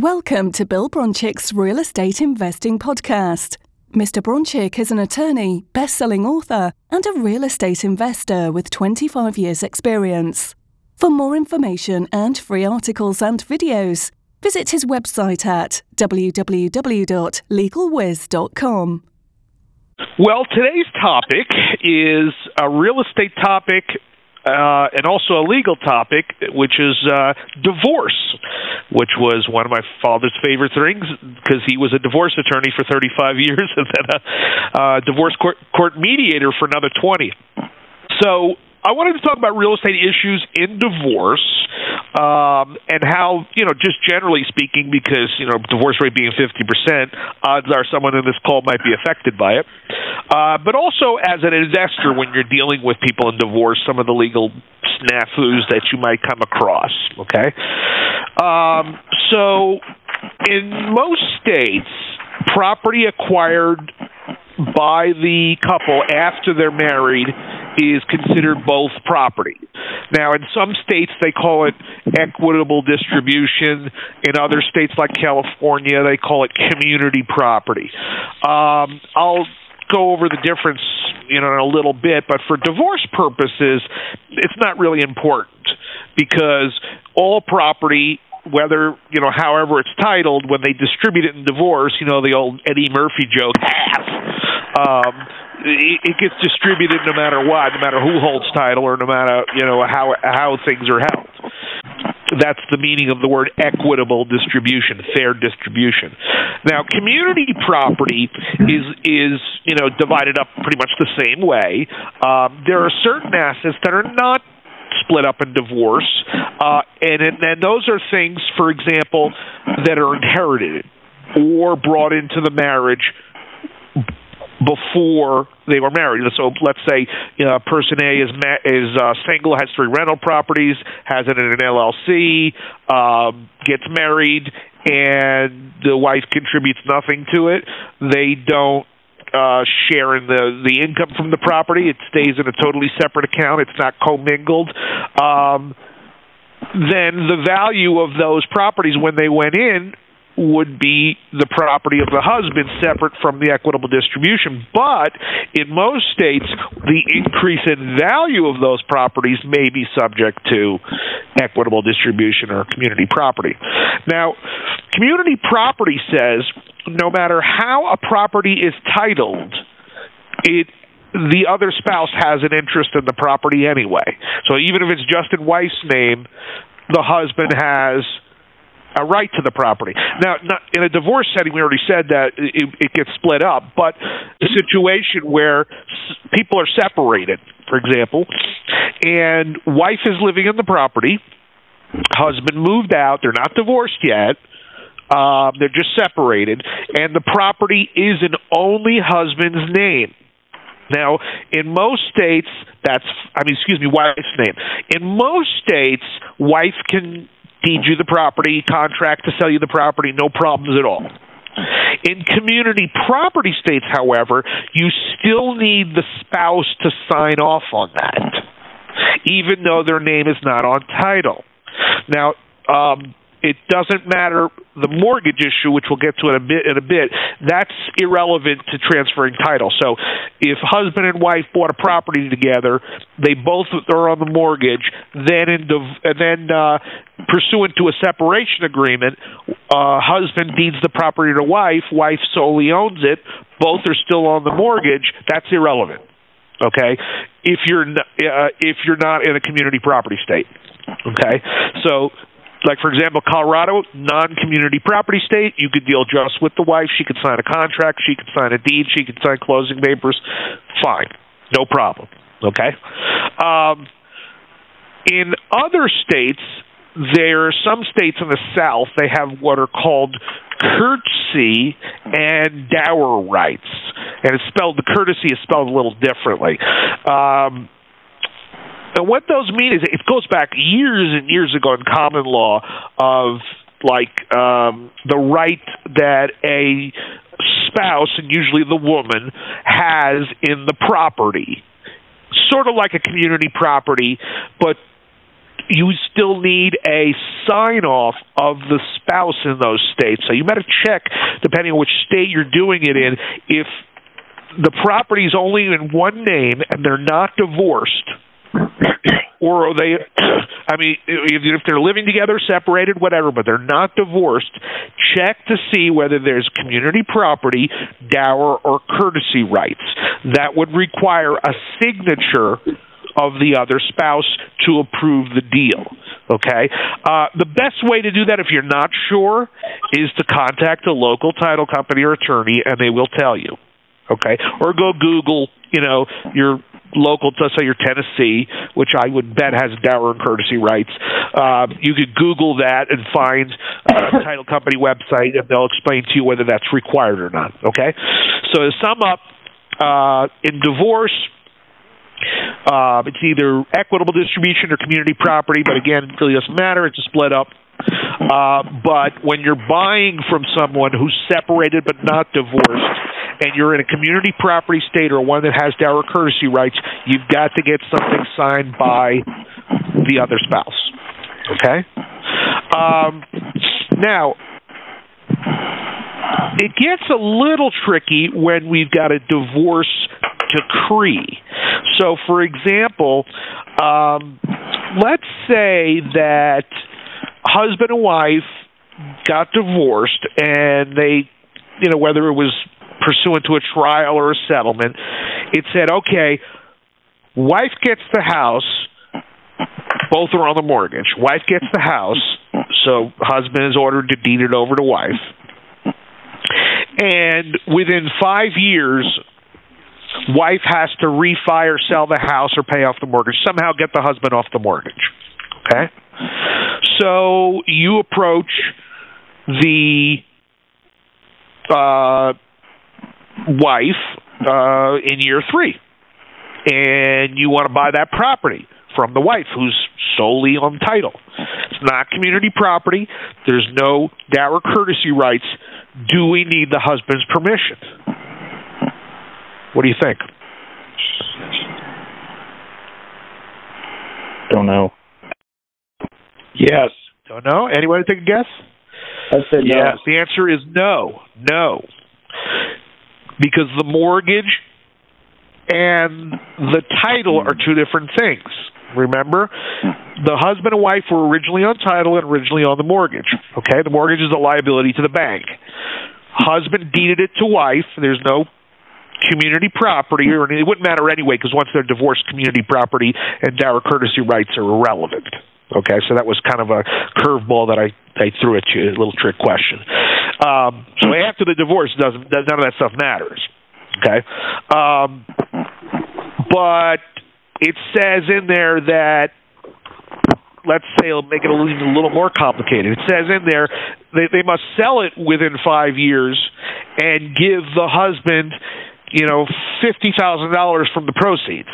Welcome to Bill Bronchick's Real Estate Investing Podcast. Mr. Bronchick is an attorney, best selling author, and a real estate investor with 25 years' experience. For more information and free articles and videos, visit his website at www.legalwiz.com. Well, today's topic is a real estate topic uh, and also a legal topic, which is uh, divorce, which was one of my father's favorite things because he was a divorce attorney for 35 years and then a uh, divorce court, court mediator for another 20. So I wanted to talk about real estate issues in divorce um, and how, you know, just generally speaking, because, you know, divorce rate being 50%, odds are someone in this call might be affected by it. Uh, but also as an investor, when you're dealing with people in divorce, some of the legal snafus that you might come across, okay? Um, so in most states, property acquired by the couple after they're married is considered both property. Now, in some states, they call it equitable distribution. In other states, like California, they call it community property. Um, I'll go over the difference, you know, in a little bit, but for divorce purposes, it's not really important because all property whether you know however it's titled when they distribute it in divorce you know the old eddie murphy joke half um it, it gets distributed no matter what no matter who holds title or no matter you know how how things are held. That's the meaning of the word equitable distribution fair distribution. Now community property is is you know divided up pretty much the same way. Um, there are certain assets that are not split up in divorce, uh, and then those are things, for example, that are inherited or brought into the marriage before they were married. So let's say you know, person A is ma- is uh, single, has three rental properties, has it in an LLC, um, gets married, and the wife contributes nothing to it. They don't uh, share in the the income from the property. It stays in a totally separate account. It's not commingled. Um, then the value of those properties when they went in would be the property of the husband separate from the equitable distribution. But in most states, the increase in value of those properties may be subject to equitable distribution or community property. Now, community property says no matter how a property is titled, it the other spouse has an interest in the property anyway. So even if it's just in wife's name, the husband has a right to the property. Now, not, in a divorce setting, we already said that it, it gets split up, but a situation where people are separated, for example, and wife is living in the property, husband moved out, they're not divorced yet, um, they're just separated, and the property is in only husband's name. Now, in most states, that's, I mean, excuse me, wife's name. In most states, wife can deed you the property, contract to sell you the property, no problems at all. In community property states, however, you still need the spouse to sign off on that, even though their name is not on title. Now, um, it doesn't matter the mortgage issue, which we'll get to in a bit. In a bit, that's irrelevant to transferring title. So, if husband and wife bought a property together, they both are on the mortgage. Then, in and then uh, pursuant to a separation agreement, uh, husband deeds the property to wife. Wife solely owns it. Both are still on the mortgage. That's irrelevant. Okay, if you're uh, if you're not in a community property state. Okay, so like for example, Colorado, non-community property state, you could deal just with the wife. She could sign a contract. She could sign a deed. She could sign closing papers. Fine, no problem. Okay. Um, in other states, there are some states in the South. They have what are called curtesy and dower rights, and it's spelled. The curtesy is spelled a little differently. Um, and what those mean is it goes back years and years ago in common law of like um, the right that a spouse and usually the woman has in the property, sort of like a community property, but you still need a sign off of the spouse in those states. So you better check, depending on which state you're doing it in, if the property is only in one name and they're not divorced. Or they i mean if they're living together separated whatever but they're not divorced check to see whether there's community property dower or curtesy rights that would require a signature of the other spouse to approve the deal. Okay? Uh, the best way to do that if you're not sure is to contact a local title company or attorney and they will tell you. Okay? Or go Google, you know, your local, let's say your Tennessee, which I would bet has dower and curtesy rights. Uh, you could Google that and find a title company website, and they'll explain to you whether that's required or not. Okay, so to sum up, uh, in divorce, uh, it's either equitable distribution or community property, but again, it really doesn't matter. It's a split up. Uh, but when you're buying from someone who's separated but not divorced, and you're in a community property state or one that has dower curtesy rights, you've got to get something signed by the other spouse. Okay? Um, now, it gets a little tricky when we've got a divorce decree. So, for example, um, let's say that husband and wife got divorced and they, you know, whether it was pursuant to a trial or a settlement, it said, okay, wife gets the house, both are on the mortgage. Wife gets the house, so husband is ordered to deed it over to wife. And within five years, wife has to refi or sell the house or pay off the mortgage, somehow get the husband off the mortgage. Okay? So you approach the uh, wife uh, in year three, and you want to buy that property from the wife who's solely on title. It's not community property. There's no dower curtesy rights. Do we need the husband's permission? What do you think? Don't know. Yes. Don't know? Anyone take a guess? I said no. Yes. The answer is no. No. Because the mortgage and the title are two different things. Remember? The husband and wife were originally on title and originally on the mortgage. Okay? The mortgage is a liability to the bank. Husband deeded it to wife. There's no community property, or it wouldn't matter anyway because once they're divorced, community property and dower curtesy rights are irrelevant. Okay, so that was kind of a curveball that I, I threw at you, a little trick question. Um, so after the divorce, doesn't none of that stuff matters. Okay, um, but it says in there that let's say it'll make it a little, a little more complicated. It says in there they, they must sell it within five years and give the husband you know, fifty thousand dollars from the proceeds.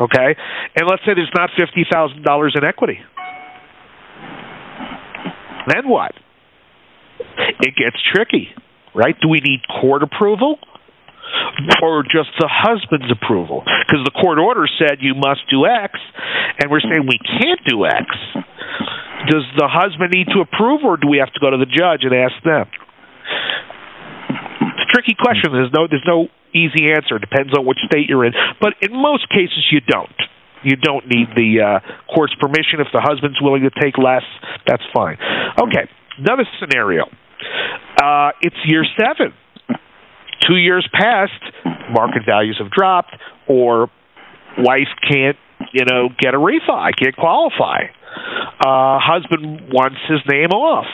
Okay, and let's say there's not fifty thousand dollars in equity. Then what? It gets tricky, right? Do we need court approval? or just the husband's approval because the court order said you must do X, and we're saying we can't do X. Does the husband need to approve, or do we have to go to the judge and ask them? It's a tricky question. There's no there's no easy answer. It depends on which state you're in. But in most cases, you don't. You don't need the uh, court's permission. If the husband's willing to take less, that's fine. Okay, another scenario. Uh, it's year seven. Two years passed, market values have dropped, or wife can't, you know, get a refi, can't qualify. Uh, husband wants his name off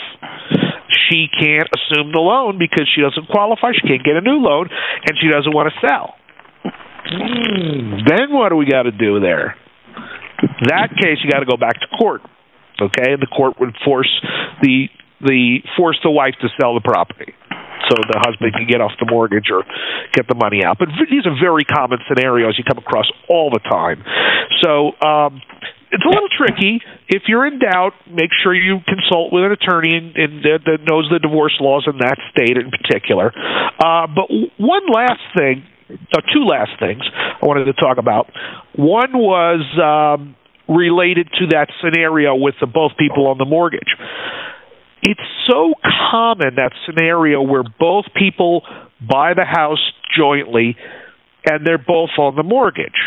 she can't assume the loan because she doesn't qualify. She can't get a new loan, and she doesn't want to sell. Then what do we got to do there? that case, you got to go back to court. Okay, and the court would force the the force the wife to sell the property so the husband can get off the mortgage or get the money out. But these are very common scenarios you come across all the time. So um, it's a little tricky. If you're in doubt, make sure you consult with an attorney that knows the divorce laws in that state in particular. Uh, but one last thing, uh, two last things I wanted to talk about. One was um, related to that scenario with the both people on the mortgage. It's so common that scenario where both people buy the house jointly and they're both on the mortgage.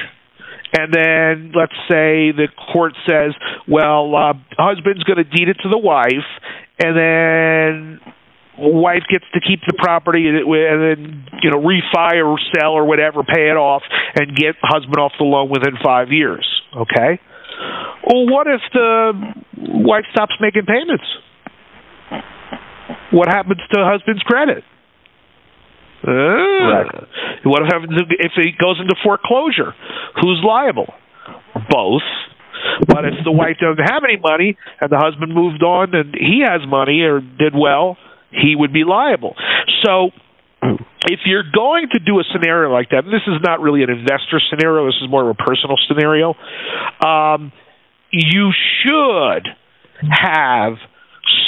And then let's say the court says, well, uh, husband's going to deed it to the wife, and then wife gets to keep the property and then you know refi or sell or whatever, pay it off, and get husband off the loan within five years. Okay. Well, what if the wife stops making payments? What happens to a husband's credit? Uh, what happens if it goes into foreclosure? Who's liable? Both. But if the wife doesn't have any money and the husband moved on and he has money or did well, he would be liable. So if you're going to do a scenario like that, and this is not really an investor scenario, this is more of a personal scenario, um, you should have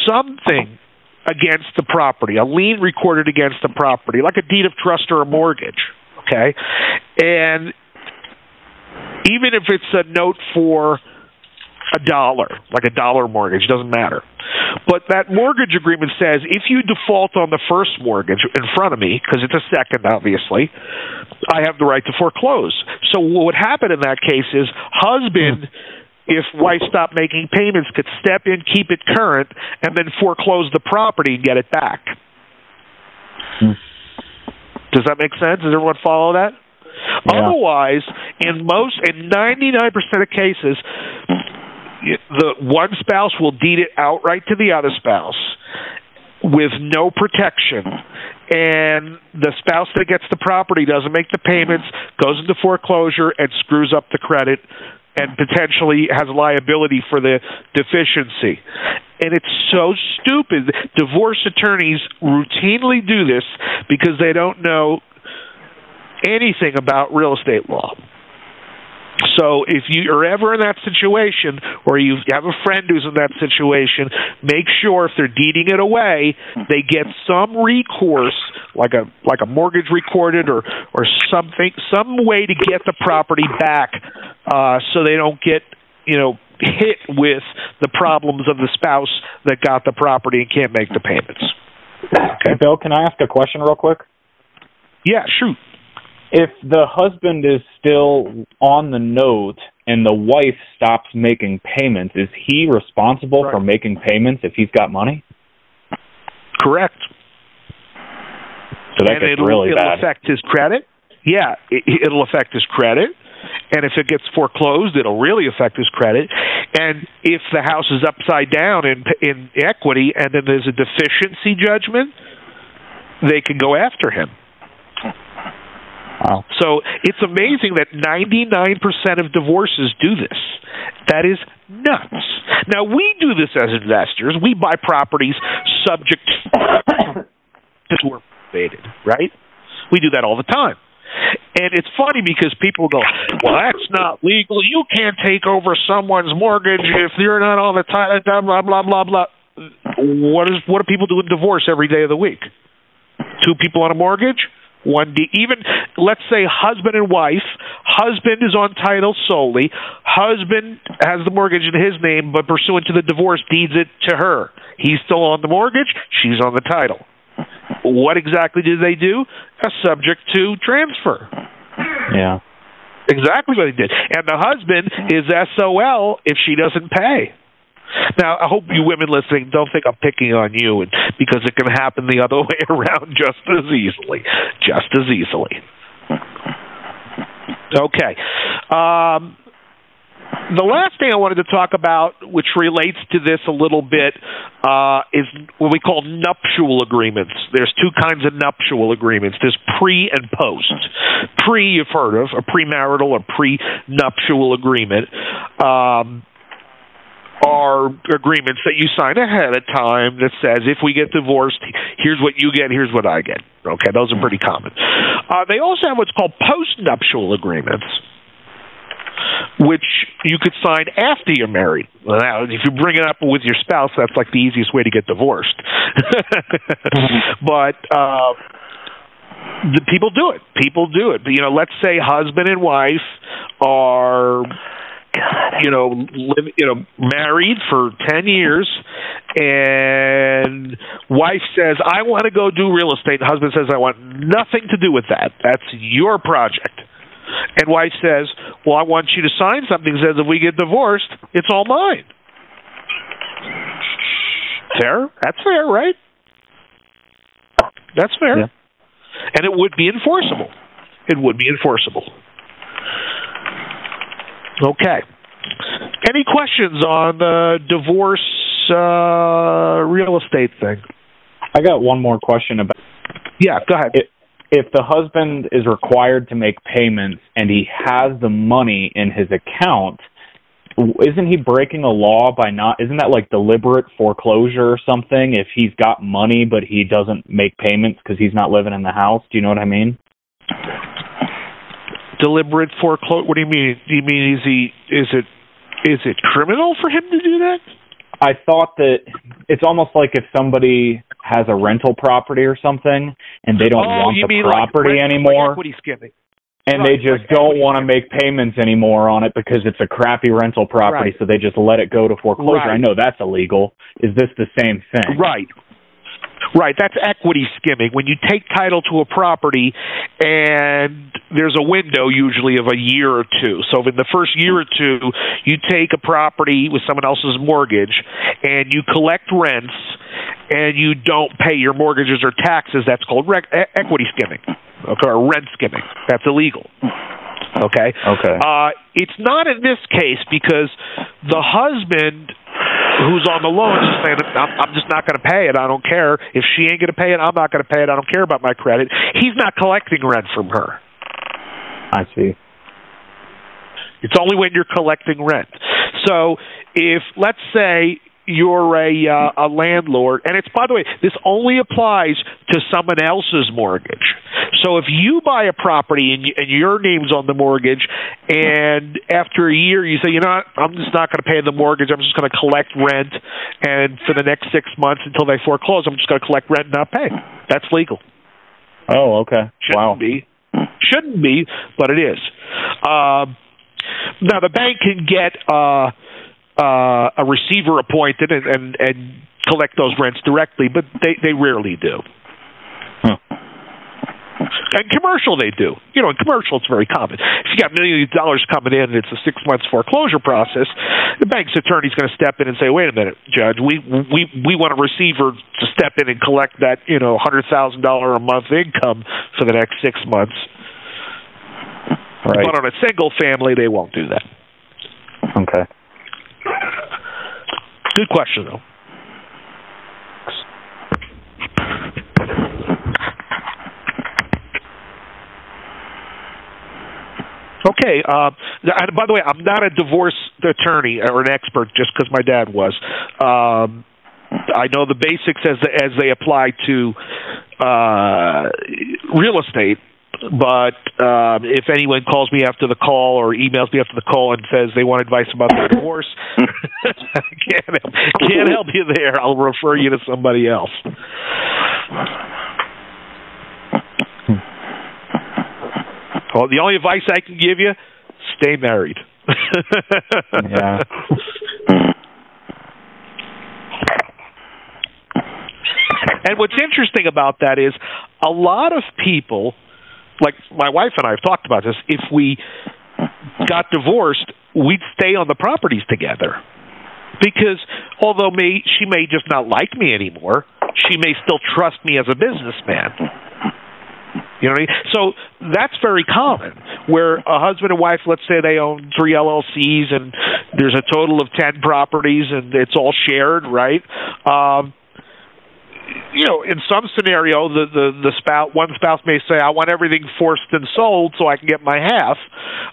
something against the property, a lien recorded against the property, like a deed of trust or a mortgage. Okay? And even if it's a note for a dollar, like a dollar mortgage, doesn't matter. But that mortgage agreement says if you default on the first mortgage in front of me, because it's a second, obviously, I have the right to foreclose. So what would happen in that case is husband. If wife stopped making payments, could step in, keep it current, and then foreclose the property and get it back. Hmm. Does that make sense? Does everyone follow that? Yeah. Otherwise, in most, in 99% of cases, the one spouse will deed it outright to the other spouse with no protection and the spouse that gets the property doesn't make the payments goes into foreclosure and screws up the credit and potentially has liability for the deficiency. And it's so stupid. Divorce attorneys routinely do this because they don't know anything about real estate law. So if you are ever in that situation or you have a friend who's in that situation, make sure if they're deeding it away, they get some recourse like a like a mortgage recorded or or something some way to get the property back uh so they don't get, you know, hit with the problems of the spouse that got the property and can't make the payments. Okay. Bill, can I ask a question real quick? Yeah, shoot if the husband is still on the note and the wife stops making payments, is he responsible right. for making payments if he's got money? Correct. So that and gets it'll, really it'll bad. affect his credit. Yeah, it, it'll affect his credit. And if it gets foreclosed, it'll really affect his credit. And if the house is upside down in in equity, and then there's a deficiency judgment, they can go after him. Wow. So it's amazing that 99% of divorces do this. That is nuts. Now, we do this as investors. We buy properties subject to were probated, right? We do that all the time. And it's funny because people go, well, that's not legal. You can't take over someone's mortgage if you're not all the time, blah, blah, blah, blah. What, is, what do people do in divorce every day of the week? Two people on a mortgage? one D. Even let's say husband and wife. Husband is on title solely. Husband has the mortgage in his name, but pursuant to the divorce, deeds it to her. He's still on the mortgage. She's on the title. What exactly do they do? A subject to transfer. Yeah. Exactly what he did. And the husband is SOL if she doesn't pay. Now, I hope you women listening don't think I'm picking on you, and because it can happen the other way around just as easily, just as easily. Okay. Um, the last thing I wanted to talk about, which relates to this a little bit, uh, is what we call nuptial agreements. There's two kinds of nuptial agreements. There's pre and post. Pre, you've heard of, a premarital or pre-nuptial agreement. Um, are agreements that you sign ahead of time that says if we get divorced, here's what you get, here's what I get. Okay, those are pretty common. Uh, they also have what's called post-nuptial agreements, which you could sign after you're married. Now, if you bring it up with your spouse, that's like the easiest way to get divorced. but uh, the people do it. People do it. But, You know, let's say husband and wife are you know, live, you know, married for 10 years and wife says, "I want to go do real estate." And husband says, "I want nothing to do with that. That's your project." And wife says, "Well, I want you to sign something that says if we get divorced, it's all mine." Fair? That's fair, right? That's fair. Yeah. And it would be enforceable. It would be enforceable. Okay. Any questions on the divorce uh, real estate thing? I got one more question about Yeah, go ahead. If, if the husband is required to make payments and he has the money in his account, isn't he breaking a law by not isn't that like deliberate foreclosure or something if he's got money but he doesn't make payments because he's not living in the house do you know what i mean Deliberate foreclosure. What do you mean? Do you mean is he is it is it criminal for him to do that? I thought that it's almost like if somebody has a rental property or something and they don't oh, want the property like, anymore Like equity skimming. and Right, they just like don't want to make payments anymore on it because it's a crappy rental property Right. so they just let it go to foreclosure Right. i know that's illegal is this the same thing Right. Right, that's equity skimming. When you take title to a property and there's a window usually of a year or two. So in the first year or two, you take a property with someone else's mortgage and you collect rents and you don't pay your mortgages or taxes. That's called rec- equity skimming okay, or rent skimming. That's illegal. Okay? okay Uh, it's not in this case because the husband who's on the loan is saying, I'm, I'm just not going to pay it. I don't care. If she ain't going to pay it, I'm not going to pay it. I don't care about my credit. He's not collecting rent from her. i see It's only when you're collecting rent. So if, let's say, you're a uh, a landlord, and it's by the way, this only applies to someone else's mortgage. So if you buy a property and, and your name's on the mortgage, and after a year you say, you know, what, I'm just not going to pay the mortgage. I'm just going to collect rent, and for the next six months until they foreclose, I'm just going to collect rent and not pay. That's legal. oh okay Shouldn't wow be. Shouldn't be, but it is. Um, now the bank can get uh, uh, a receiver appointed and, and and collect those rents directly, but they they rarely do. And commercial, they do. You know, in commercial, it's very common. If you got millions of dollars coming in and it's a six months foreclosure process, the bank's attorney's going to step in and say, "Wait a minute, judge, we we we want a receiver to step in and collect that you know hundred thousand dollar a month income for the next six months." right But on a single family, they won't do that. okay Good question, though. Okay. Uh, by the way, I'm not a divorce attorney or an expert just because my dad was. Um, I know the basics as as they apply to uh, real estate. But um, if anyone calls me after the call or emails me after the call and says they want advice about their divorce, I can't help, can't help you there. I'll refer you to somebody else. Well, the only advice I can give you: stay married. yeah And what's interesting about that is a lot of people, like my wife and I have talked about this, if we got divorced, we'd stay on the properties together. Because although may, she may just not like me anymore, she may still trust me as a businessman. You know what I mean? So that's very common, where a husband and wife, let's say they own three LLCs and there's a total of 10 properties and it's all shared, right? Um, you know, in some scenario, the the the spouse, one spouse may say, "I want everything forced and sold so I can get my half,"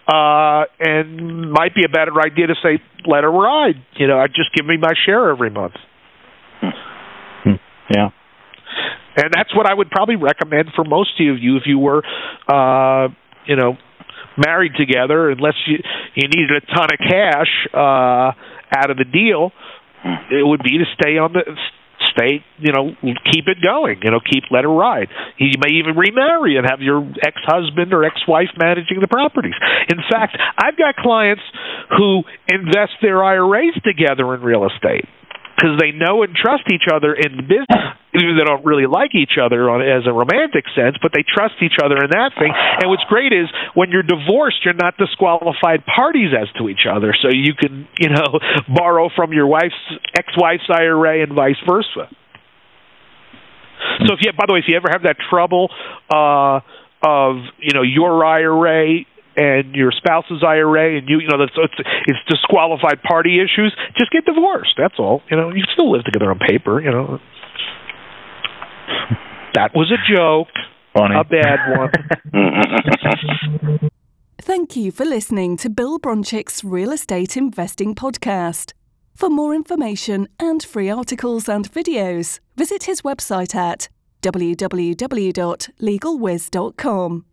uh, and might be a better idea to say, "Let her ride." You know, "I just give me my share every month, yeah and that's what I would probably recommend for most of you if you were, uh, you know, married together. Unless you you needed a ton of cash uh, out of the deal, it would be to stay on the they you know keep it going you know keep let it ride you may even remarry and have your ex-husband or ex-wife managing the properties in fact i've got clients who invest their iras together in real estate because they know and trust each other in the business. Even they don't really like each other on as a romantic sense, but they trust each other in that thing. And what's great is when you're divorced, you're not disqualified parties as to each other, so you can you know borrow from your wife's ex-wife's IRA and vice versa. So if you, by the way, if you ever have that trouble uh, of you know your IRA and your spouse's IRA and you you know that's it's, it's disqualified party issues, just get divorced. That's all. You know, you still live together on paper. You know, that was a joke. Funny. A bad one. Thank you for listening to Bill Bronchick's Real Estate Investing Podcast. For more information and free articles and videos, visit his website at www.legalwiz.com.